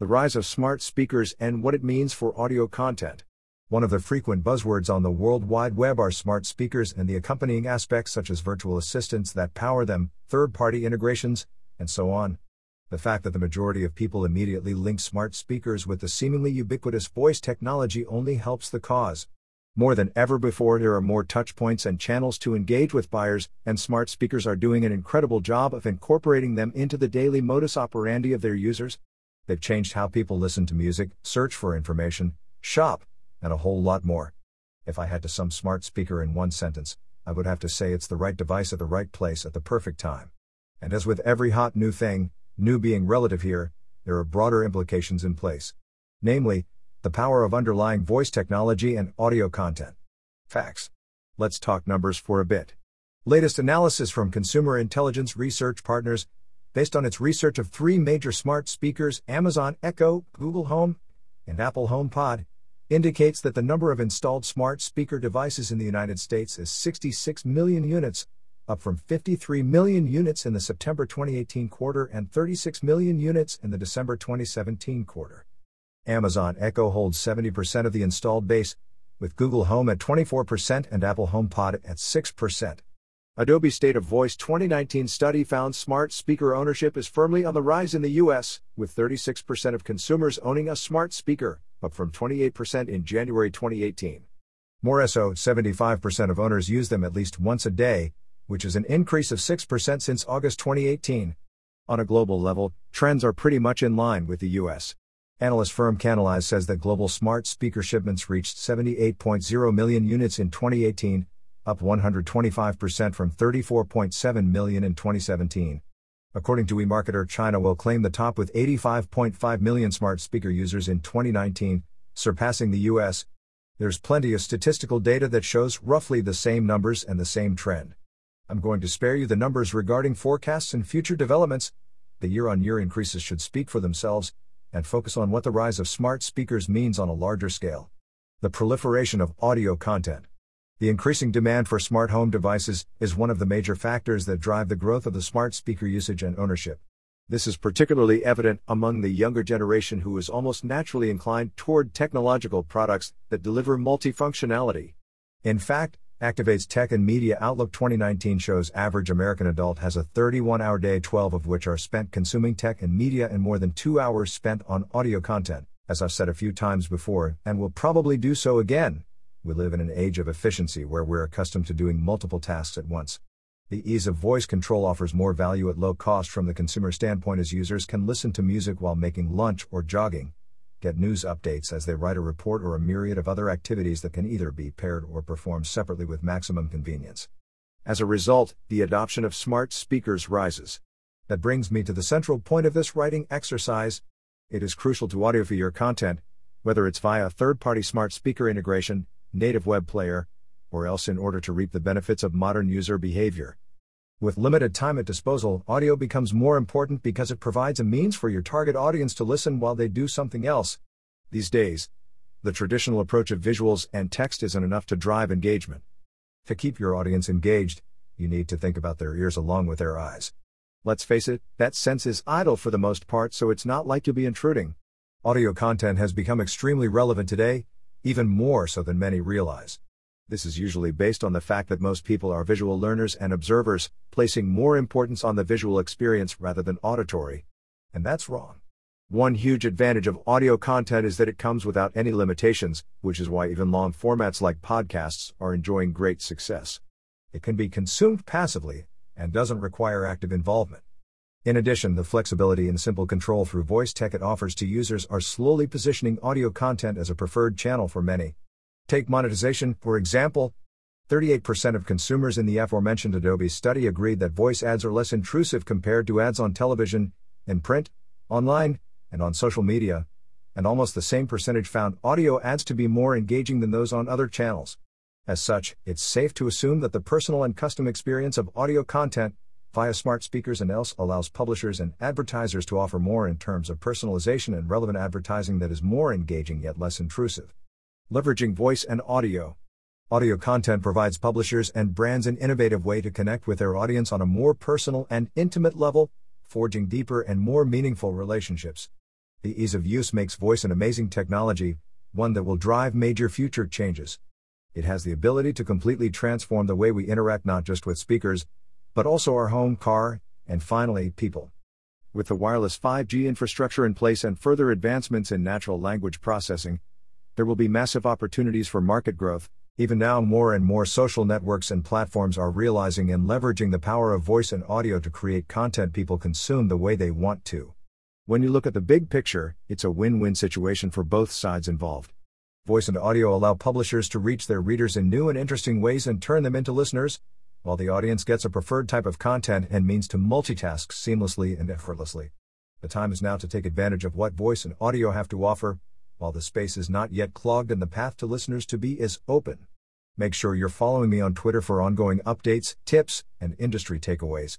The rise of smart speakers and what it means for audio content. One of the frequent buzzwords on the World Wide Web are smart speakers and the accompanying aspects such as virtual assistants that power them, third party integrations, and so on. The fact that the majority of people immediately link smart speakers with the seemingly ubiquitous voice technology only helps the cause. More than ever before, there are more touchpoints and channels to engage with buyers, and smart speakers are doing an incredible job of incorporating them into the daily modus operandi of their users. They've changed how people listen to music, search for information, shop, and a whole lot more. If I had to sum smart speaker in one sentence, I would have to say it's the right device at the right place at the perfect time. And as with every hot new thing, new being relative here, there are broader implications in place. Namely, the power of underlying voice technology and audio content. Facts. Let's talk numbers for a bit. Latest analysis from Consumer Intelligence Research Partners based on its research of three major smart speakers Amazon Echo, Google Home, and Apple HomePod, indicates that the number of installed smart speaker devices in the United States is 66 million units, up from 53 million units in the September 2018 quarter and 36 million units in the December 2017 quarter. Amazon Echo holds 70% of the installed base, with Google Home at 24% and Apple HomePod at 6%. Adobe State of Voice 2019 study found smart speaker ownership is firmly on the rise in the US, with 36% of consumers owning a smart speaker, up from 28% in January 2018. More so, 75% of owners use them at least once a day, which is an increase of 6% since August 2018. On a global level, trends are pretty much in line with the US. Analyst firm Canalys says that global smart speaker shipments reached 78.0 million units in 2018, up 125% from 34.7 million in 2017. According to eMarketer, China will claim the top with 85.5 million smart speaker users in 2019, surpassing the US. There's plenty of statistical data that shows roughly the same numbers and the same trend. I'm going to spare you the numbers regarding forecasts and future developments. The year on year increases should speak for themselves, and focus on what the rise of smart speakers means on a larger scale. The proliferation of audio content. The increasing demand for smart home devices is one of the major factors that drive the growth of the smart speaker usage and ownership. This is particularly evident among the younger generation who is almost naturally inclined toward technological products that deliver multifunctionality. In fact, Activate's Tech and Media Outlook 2019 shows average American adult has a 31 hour day, 12 of which are spent consuming tech and media, and more than 2 hours spent on audio content, as I've said a few times before, and will probably do so again. We live in an age of efficiency where we're accustomed to doing multiple tasks at once. The ease of voice control offers more value at low cost from the consumer standpoint as users can listen to music while making lunch or jogging, get news updates as they write a report, or a myriad of other activities that can either be paired or performed separately with maximum convenience. As a result, the adoption of smart speakers rises. That brings me to the central point of this writing exercise. It is crucial to audiophile your content, whether it's via third party smart speaker integration, native web player, or else in order to reap the benefits of modern user behavior. With limited time at disposal, audio becomes more important because it provides a means for your target audience to listen while they do something else. These days, the traditional approach of visuals and text isn't enough to drive engagement. To keep your audience engaged, you need to think about their ears along with their eyes. Let's face it, that sense is idle for the most part, so it's not like you'll be intruding. Audio content has become extremely relevant today, even more so than many realize. This is usually based on the fact that most people are visual learners and observers, placing more importance on the visual experience rather than auditory. And that's wrong. One huge advantage of audio content is that it comes without any limitations, which is why even long formats like podcasts are enjoying great success. It can be consumed passively and doesn't require active involvement. In addition, the flexibility and simple control through voice tech it offers to users are slowly positioning audio content as a preferred channel for many. Take monetization, for example. 38% of consumers in the aforementioned Adobe study agreed that voice ads are less intrusive compared to ads on television, in print, online, and on social media, and almost the same percentage found audio ads to be more engaging than those on other channels. As such, it's safe to assume that the personal and custom experience of audio content via smart speakers and else allows publishers and advertisers to offer more in terms of personalization and relevant advertising that is more engaging yet less intrusive. Leveraging voice and audio. Audio content provides publishers and brands an innovative way to connect with their audience on a more personal and intimate level, forging deeper and more meaningful relationships. The ease of use makes voice an amazing technology, one that will drive major future changes. It has the ability to completely transform the way we interact not just with speakers, but also our home, car, and finally, people. With the wireless 5G infrastructure in place and further advancements in natural language processing, there will be massive opportunities for market growth. Even now, more and more social networks and platforms are realizing and leveraging the power of voice and audio to create content people consume the way they want to. When you look at the big picture, it's a win win situation for both sides involved. Voice and audio allow publishers to reach their readers in new and interesting ways and turn them into listeners, while the audience gets a preferred type of content and means to multitask seamlessly and effortlessly. The time is now to take advantage of what voice and audio have to offer, while the space is not yet clogged and the path to listeners to be is open. Make sure you're following me on Twitter for ongoing updates, tips, and industry takeaways.